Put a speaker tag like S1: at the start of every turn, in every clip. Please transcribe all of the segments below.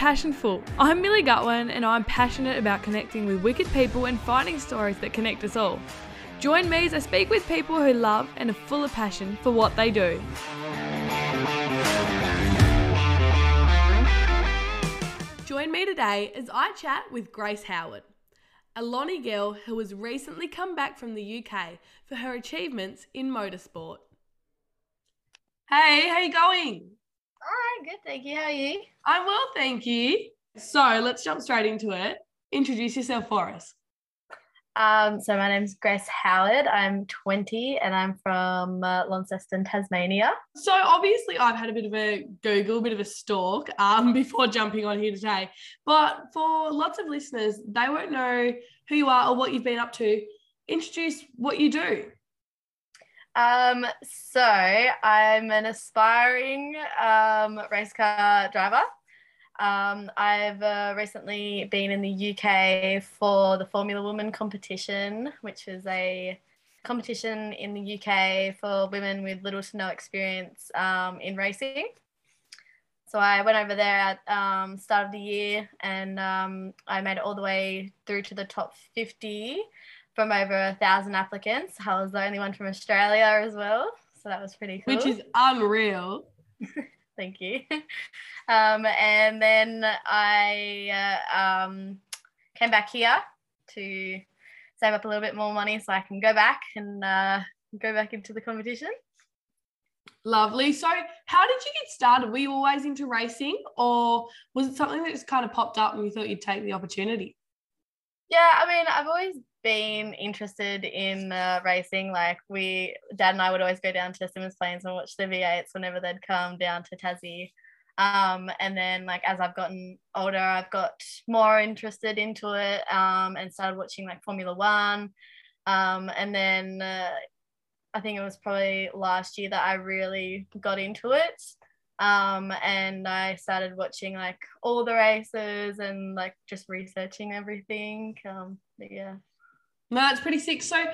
S1: Passionful. I'm Millie Gutwin and I'm passionate about connecting with wicked people and finding stories that connect us all. Join me as I speak with people who love and are full of passion for what they do. Join me today as I chat with Grace Howard, a Lonnie girl who has recently come back from the UK for her achievements in motorsport. Hey, how you going?
S2: All right, good. Thank you. How are you?
S1: I'm well, thank you. So let's jump straight into it. Introduce yourself for us.
S2: Um, so my name's Grace Howard. I'm 20 and I'm from uh, Launceston, Tasmania.
S1: So obviously, I've had a bit of a Google, a bit of a stalk um, before jumping on here today. But for lots of listeners, they won't know who you are or what you've been up to. Introduce what you do.
S2: Um, so I'm an aspiring um, race car driver. Um, I've uh, recently been in the UK for the Formula Woman competition, which is a competition in the UK for women with little to no experience um, in racing. So I went over there at um, start of the year and um, I made it all the way through to the top 50 from over a thousand applicants. I was the only one from Australia as well. So that was pretty cool.
S1: Which is unreal.
S2: Thank you. Um, and then I uh, um, came back here to save up a little bit more money so I can go back and uh, go back into the competition.
S1: Lovely. So, how did you get started? Were you always into racing, or was it something that just kind of popped up and you thought you'd take the opportunity?
S2: Yeah, I mean, I've always been interested in uh, racing. Like we, Dad and I would always go down to Symmons Plains and watch the V8s whenever they'd come down to Tassie. Um, and then like as I've gotten older, I've got more interested into it um, and started watching like Formula One. Um, and then uh, I think it was probably last year that I really got into it. Um, and I started watching like all the races and like just researching everything. Um, but yeah.
S1: No, that's pretty sick. So,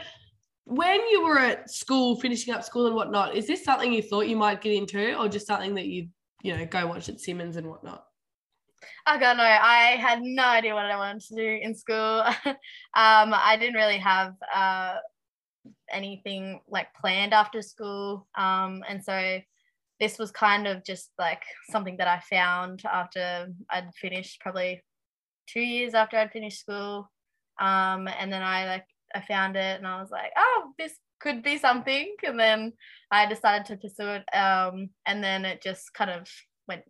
S1: when you were at school, finishing up school and whatnot, is this something you thought you might get into, or just something that you, you know, go watch at Symmons and whatnot?
S2: Oh god, no! I had no idea what I wanted to do in school. um, I didn't really have uh, anything like planned after school, um, and so this was kind of just like something that I found after I'd finished probably two years after I'd finished school. Um, and then I like I found it and I was like, oh, this could be something. And then I decided to pursue it. Um, and then it just kind of went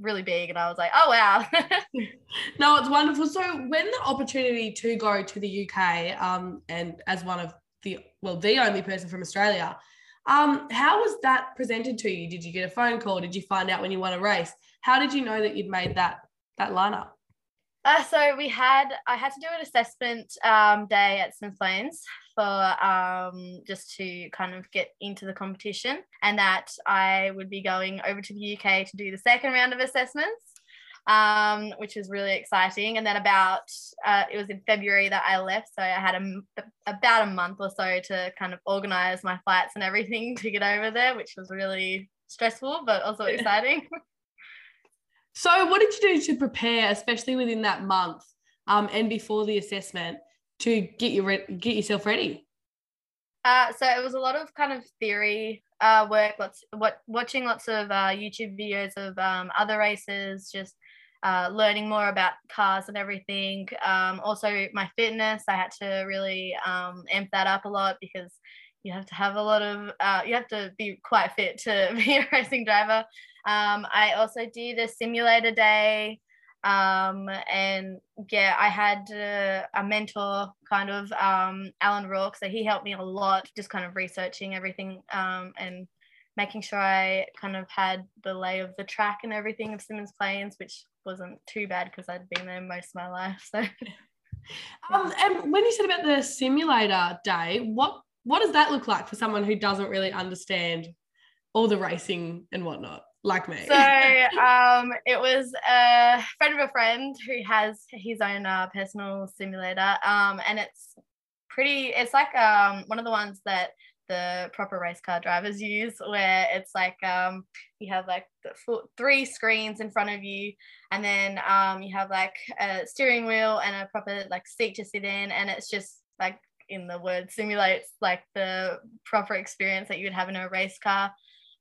S2: really big and I was like, oh wow.
S1: no, it's wonderful. So when the opportunity to go to the UK, um, and as one of the well, the only person from Australia, um, how was that presented to you? Did you get a phone call? Did you find out when you won a race? How did you know that you'd made that that lineup?
S2: Uh, so we had I had to do an assessment um, day at Symmons Plains for um, just to kind of get into the competition, and that I would be going over to the UK to do the second round of assessments, um, which was really exciting. And then about uh, it was in February that I left, so I had a, about a month or so to kind of organize my flights and everything to get over there, which was really stressful but also exciting.
S1: So, what did you do to prepare, especially within that month um, and before the assessment, to get you re- get yourself ready?
S2: Uh, so it was a lot of kind of theory uh, work, lots what watching lots of uh, YouTube videos of um, other races, just uh, learning more about cars and everything. Um, also, my fitness, I had to really um, amp that up a lot because you have to have a lot of, uh, you have to be quite fit to be a racing driver. Um, I also did a simulator day. Um, and yeah, I had uh, a mentor, kind of um, Alan Rourke, so he helped me a lot, just kind of researching everything um, and making sure I kind of had the lay of the track and everything of Symmons Plains, which wasn't too bad because I'd been there most of my life. So.
S1: Um, and when you said about the simulator day, what what does that look like for someone who doesn't really understand all the racing and whatnot? Like me.
S2: So um, it was a friend of a friend who has his own uh, personal simulator, um, and it's pretty. It's like um, one of the ones that the proper race car drivers use, where it's like um, you have like three screens in front of you, and then um, you have like a steering wheel and a proper like seat to sit in, and it's just like in the word simulates like the proper experience that you would have in a race car.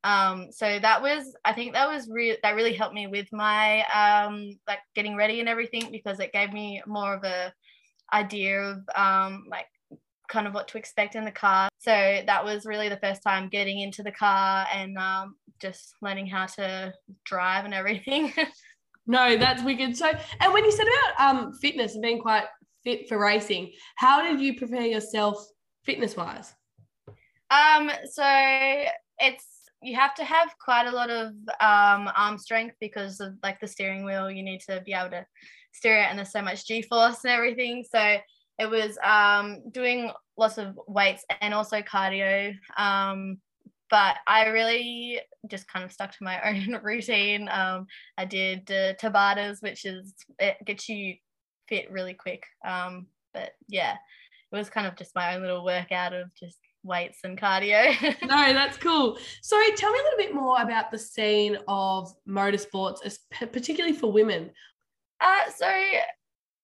S2: Um, so that was, I think that was real. That really helped me with my um, like getting ready and everything because it gave me more of a idea of um, like kind of what to expect in the car. So that was really the first time getting into the car and um, just learning how to drive and everything.
S1: no, that's wicked. So, and when you said about um, fitness and being quite fit for racing, how did you prepare yourself fitness wise?
S2: Um, so it's you have to have quite a lot of um, arm strength because of like the steering wheel. You need to be able to steer it, and there's so much G force and everything. So it was um, doing lots of weights and also cardio. Um, but I really just kind of stuck to my own routine. Um, I did uh, Tabatas, which is it gets you fit really quick. Um, but yeah, it was kind of just my own little workout of just weights and cardio.
S1: no, that's cool. So tell me a little bit more about the scene of motorsports, particularly for women.
S2: Uh, so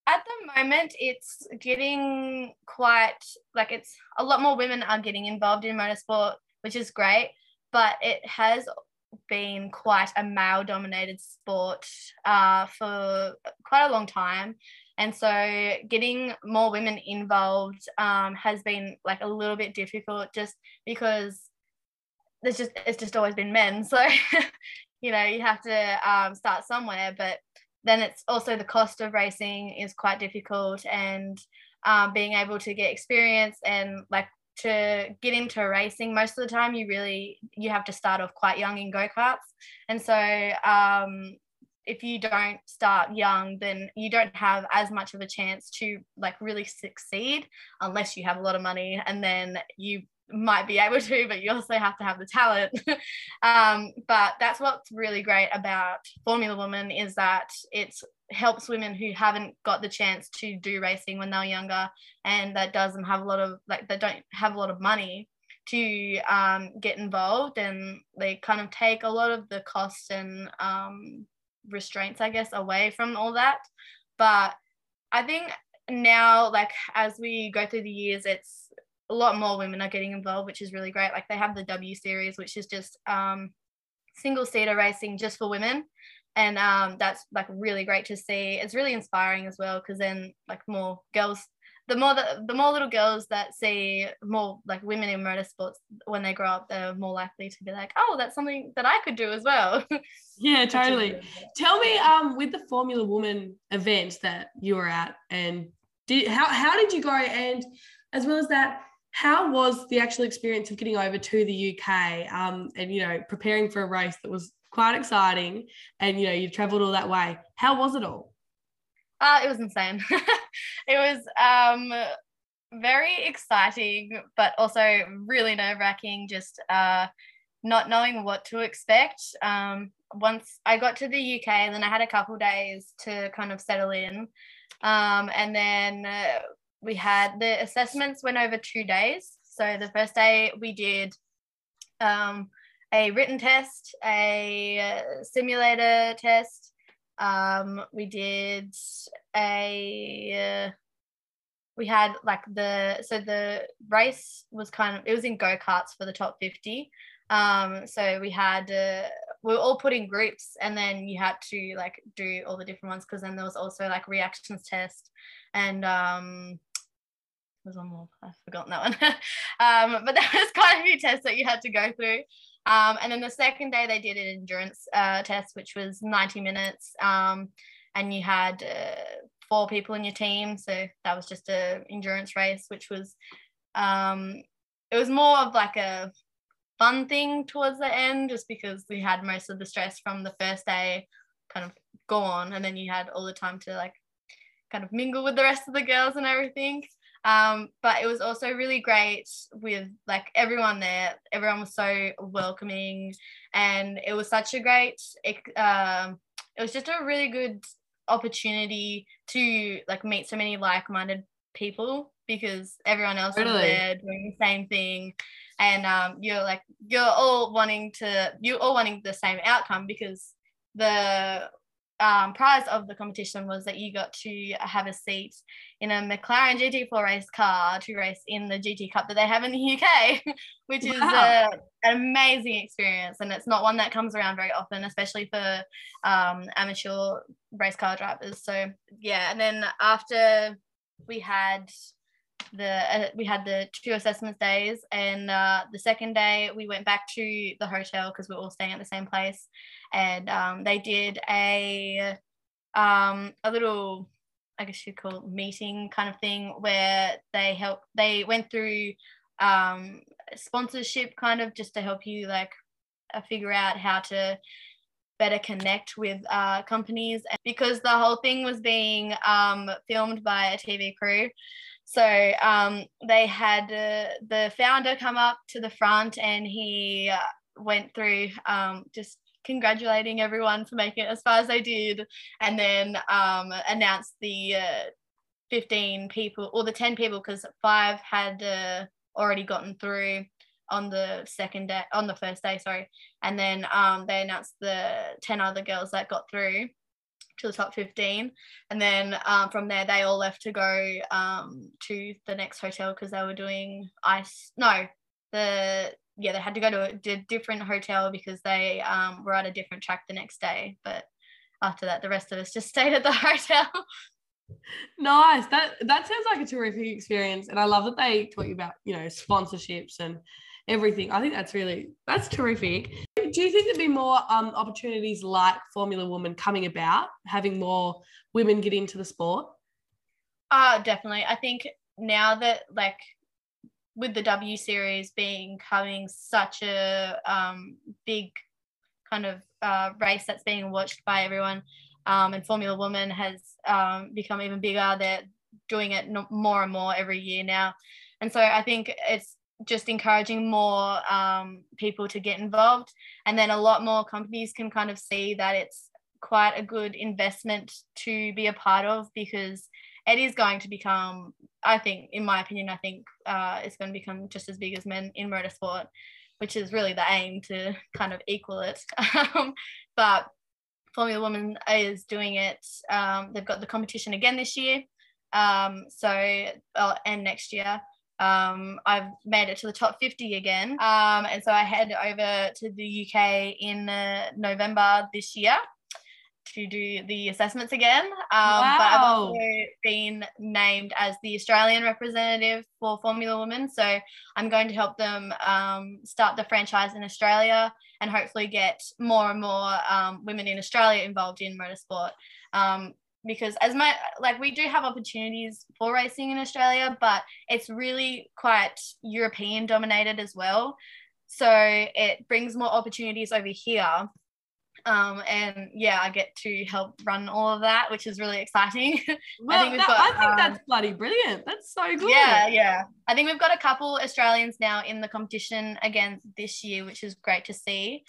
S2: at the moment, it's getting quite like it's a lot more women are getting involved in motorsport, which is great, but it has been quite a male dominated sport uh, for quite a long time and so getting more women involved um, has been like a little bit difficult just because there's just it's just always been men. So you know you have to um, start somewhere but then it's also the cost of racing is quite difficult and um, being able to get experience and like to get into racing most of the time you really you have to start off quite young in go-karts and so um, if you don't start young then you don't have as much of a chance to like really succeed unless you have a lot of money and then you might be able to but you also have to have the talent. Um, but that's what's really great about formula woman is that it helps women who haven't got the chance to do racing when they're younger and that doesn't have a lot of like they don't have a lot of money to um, get involved and they kind of take a lot of the costs and um, restraints, I guess, away from all that. But I think now, like as we go through the years, it's a lot more women are getting involved, which is really great. Like they have the W series, which is just um, single seater racing just for women. And um, that's like really great to see. It's really inspiring as well because then like more girls the more the, the more little girls that see more like women in motorsports when they grow up they're more likely to be like oh that's something that i could do as well.
S1: Yeah totally. tell me um with the formula woman event that you were at and did how, how did you go? And as well as that how was the actual experience of getting over to the uk um and you know preparing for a race that was quite exciting and you know you traveled all that way? How was it all
S2: uh, it was insane. it was um, very exciting, but also really nerve wracking, just uh, not knowing what to expect. Um, once I got to the UK, and then I had a couple days to kind of settle in. Um, and then uh, we had the assessments went over two days. So the first day we did um, a written test, a uh, simulator test, um, we did a, uh, we had like the, so the race was kind of, it was in go karts for the top 50. Um, so we had, uh, we were all put in groups and then you had to like do all the different ones because then there was also like reactions test and um, there's one more. I've forgotten that one. um, but there was quite a few tests that you had to go through. Um, and then the second day they did an endurance uh, test, which was 90 minutes. Um, and you had uh, four people in your team. So that was just a endurance race, which was, um, it was more of like a fun thing towards the end, just because we had most of the stress from the first day kind of gone. And then you had all the time to like kind of mingle with the rest of the girls and everything. Um, but it was also really great with like everyone there. Everyone was so welcoming, and it was such a great. Um, it was just a really good opportunity to like meet so many like-minded people because everyone else totally. was there doing the same thing. and um, you're like you're all wanting to you're all wanting the same outcome because the um, prize of the competition was that you got to have a seat in a McLaren GT4 race car to race in the GT Cup that they have in the UK, which wow. is a, an amazing experience. And it's not one that comes around very often, especially for um, amateur race car drivers. So, yeah. And then after we had the uh, we had the two assessment days and uh, the second day we went back to the hotel because we are all staying at the same place and um, they did a um, a little I guess you'd call it meeting kind of thing where they help they went through um, sponsorship kind of just to help you like uh, figure out how to better connect with uh, companies because the whole thing was being um, filmed by a TV crew. So um, they had uh, the founder come up to the front and he uh, went through um, just congratulating everyone for making it as far as they did, and then um, announced the uh, 15 people or the 10 people because five had uh, already gotten through on the second day on the first day sorry. And then um, they announced the 10 other girls that got through to the top 15 and then um, from there they all left to go um, to the next hotel because they were doing ice no the yeah, they had to go to a different hotel because they um, were at a different track the next day. But after that, the rest of us just stayed at the hotel.
S1: nice. That that sounds like a terrific experience, and I love that they taught you about you know sponsorships and everything. I think that's really that's terrific. Do you think there'd be more um, opportunities like Formula Woman coming about, having more women get into the sport?
S2: Uh definitely. I think now that like with the W series being coming such a um, big kind of uh, race that's being watched by everyone, um, and Formula Woman has um, become even bigger. They're doing it more and more every year now, and so I think it's just encouraging more um, people to get involved, and then a lot more companies can kind of see that it's quite a good investment to be a part of because it is going to become, I think, in my opinion, I think uh, it's going to become just as big as men in motorsport, which is really the aim to kind of equal it. Um, but Formula Woman is doing it. Um, they've got the competition again this year. Um, so, uh, and next year. Um, I've made it to the top 50 again. Um, and so I head over to the UK in uh, November this year to do the assessments again. Um, wow. But I've also been named as the Australian representative for Formula Women. So I'm going to help them um, start the franchise in Australia and hopefully get more and more um, women in Australia involved in motorsport. Because as my like we do have opportunities for racing in Australia, but it's really quite European dominated as well. So it brings more opportunities over here um, and yeah, I get to help run all of that, which is really exciting.
S1: Well, I think, that, got, I think um, that's bloody brilliant. That's so good.
S2: Yeah, yeah. I think we've got a couple Australians now in the competition again this year, which is great to see.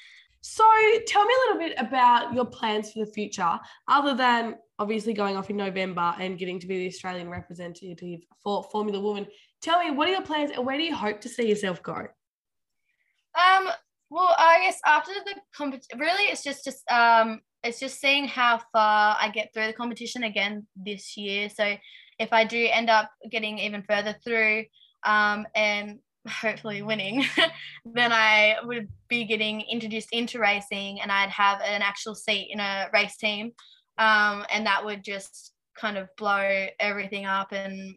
S1: So, tell me a little bit about your plans for the future, other than obviously going off in November and getting to be the Australian representative for Formula Woman. Tell me, what are your plans and where do you hope to see yourself go?
S2: Um, well, I guess after the competition, really, it's just just um, it's just seeing how far I get through the competition again this year. So if I do end up getting even further through, um, and hopefully winning, then I would be getting introduced into racing, and I'd have an actual seat in a race team, um, and that would just kind of blow everything up and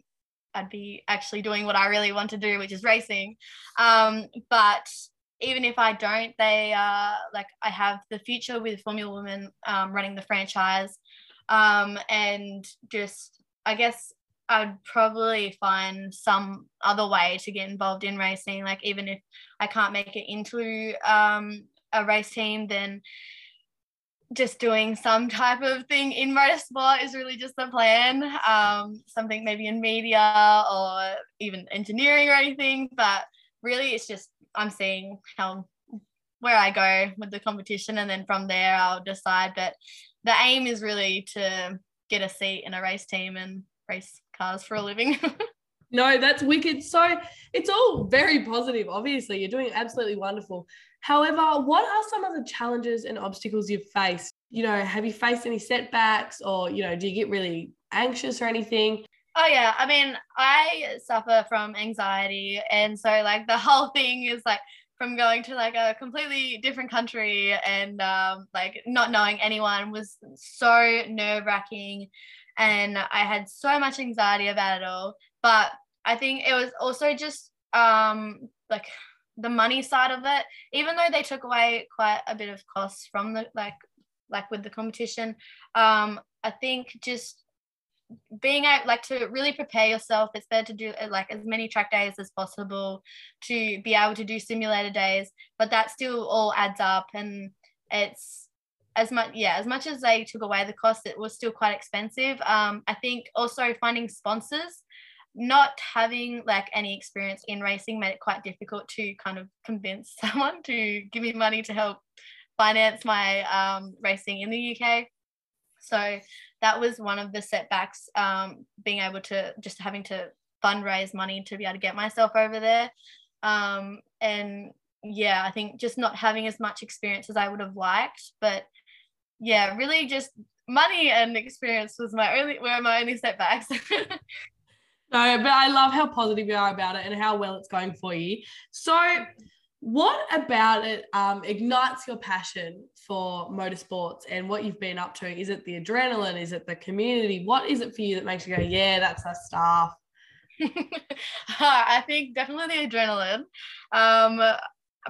S2: I'd be actually doing what I really want to do, which is racing. Um, but even if I don't, they uh, like I have the future with Formula Women um, running the franchise, um, and just I guess I'd probably find some other way to get involved in racing. Like even if I can't make it into um, a race team, then just doing some type of thing in motorsport is really just the plan. Um, something maybe in media or even engineering or anything, but really it's just I'm seeing how where I go with the competition, and then from there I'll decide. But the aim is really to get a seat in a race team and race cars for a living.
S1: No, that's wicked. So it's all very positive. Obviously, you're doing absolutely wonderful. However, what are some of the challenges and obstacles you've faced? You know, have you faced any setbacks or, you know, do you get really anxious or anything?
S2: Oh yeah, I mean, I suffer from anxiety and so like the whole thing is like from going to like a completely different country and um, like not knowing anyone was so nerve wracking. And I had so much anxiety about it all. But I think it was also just um, like the money side of it, even though they took away quite a bit of costs from the like like with the competition. Um, I think just being out like to really prepare yourself it's better to do uh, like as many track days as possible to be able to do simulator days but that still all adds up and it's as much yeah as much as they took away the cost it was still quite expensive um i think also finding sponsors not having like any experience in racing made it quite difficult to kind of convince someone to give me money to help finance my um, racing in the uk so that was one of the setbacks, um, being able to just having to fundraise money to be able to get myself over there. Um, and yeah, I think just not having as much experience as I would have liked, but yeah, really just money and experience was my only were my only setbacks. no,
S1: but I love how positive you are about it and how well it's going for you. So what about it um, ignites your passion for motorsports and what you've been up to? Is it the adrenaline? Is it the community? What is it for you that makes you go, yeah, that's our stuff?
S2: I think definitely the adrenaline. Um,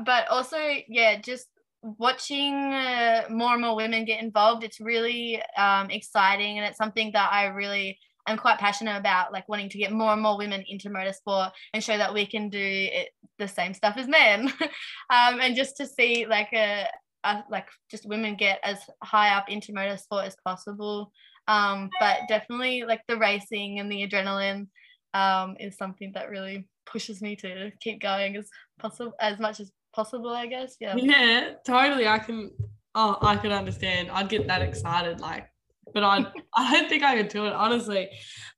S2: but also, yeah, just watching uh, more and more women get involved, it's really um, exciting and it's something that I really I'm quite passionate about like wanting to get more and more women into motorsport and show that we can do it, the same stuff as men. Um, and just to see like a, a, like just women get as high up into motorsport as possible. Um, but definitely like the racing and the adrenaline um, is something that really pushes me to keep going as possible as much as possible I guess yeah
S1: yeah totally I can oh I can understand I'd get that excited like but I I don't think I could do it honestly.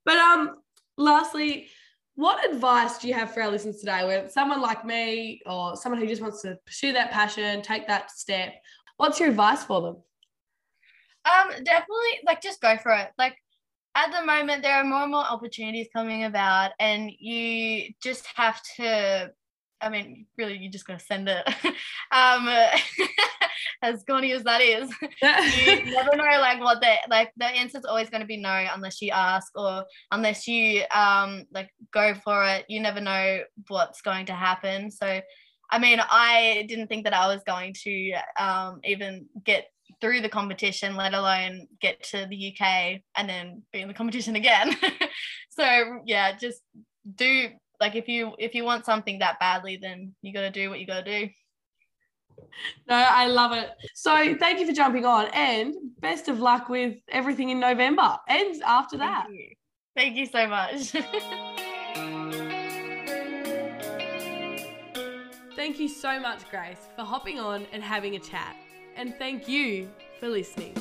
S1: But um, lastly, what advice do you have for our listeners today? Where someone like me or someone who just wants to pursue that passion, take that step, what's your advice for them?
S2: Um, definitely like just go for it. Like at the moment, there are more and more opportunities coming about, and you just have to. I mean, really, you're just gonna send it. um, as corny as that is, you never know like what the like the answer is always going to be no unless you ask or unless you um like go for it. You never know what's going to happen. So, I mean, I didn't think that I was going to um even get through the competition, let alone get to the UK and then be in the competition again. so yeah, just do like if you if you want something that badly, then you got to do what you got to do.
S1: No, I love it. So thank you for jumping on and best of luck with everything in November and after that.
S2: Thank you, thank you so much.
S1: thank you so much, Grace, for hopping on and having a chat. And thank you for listening.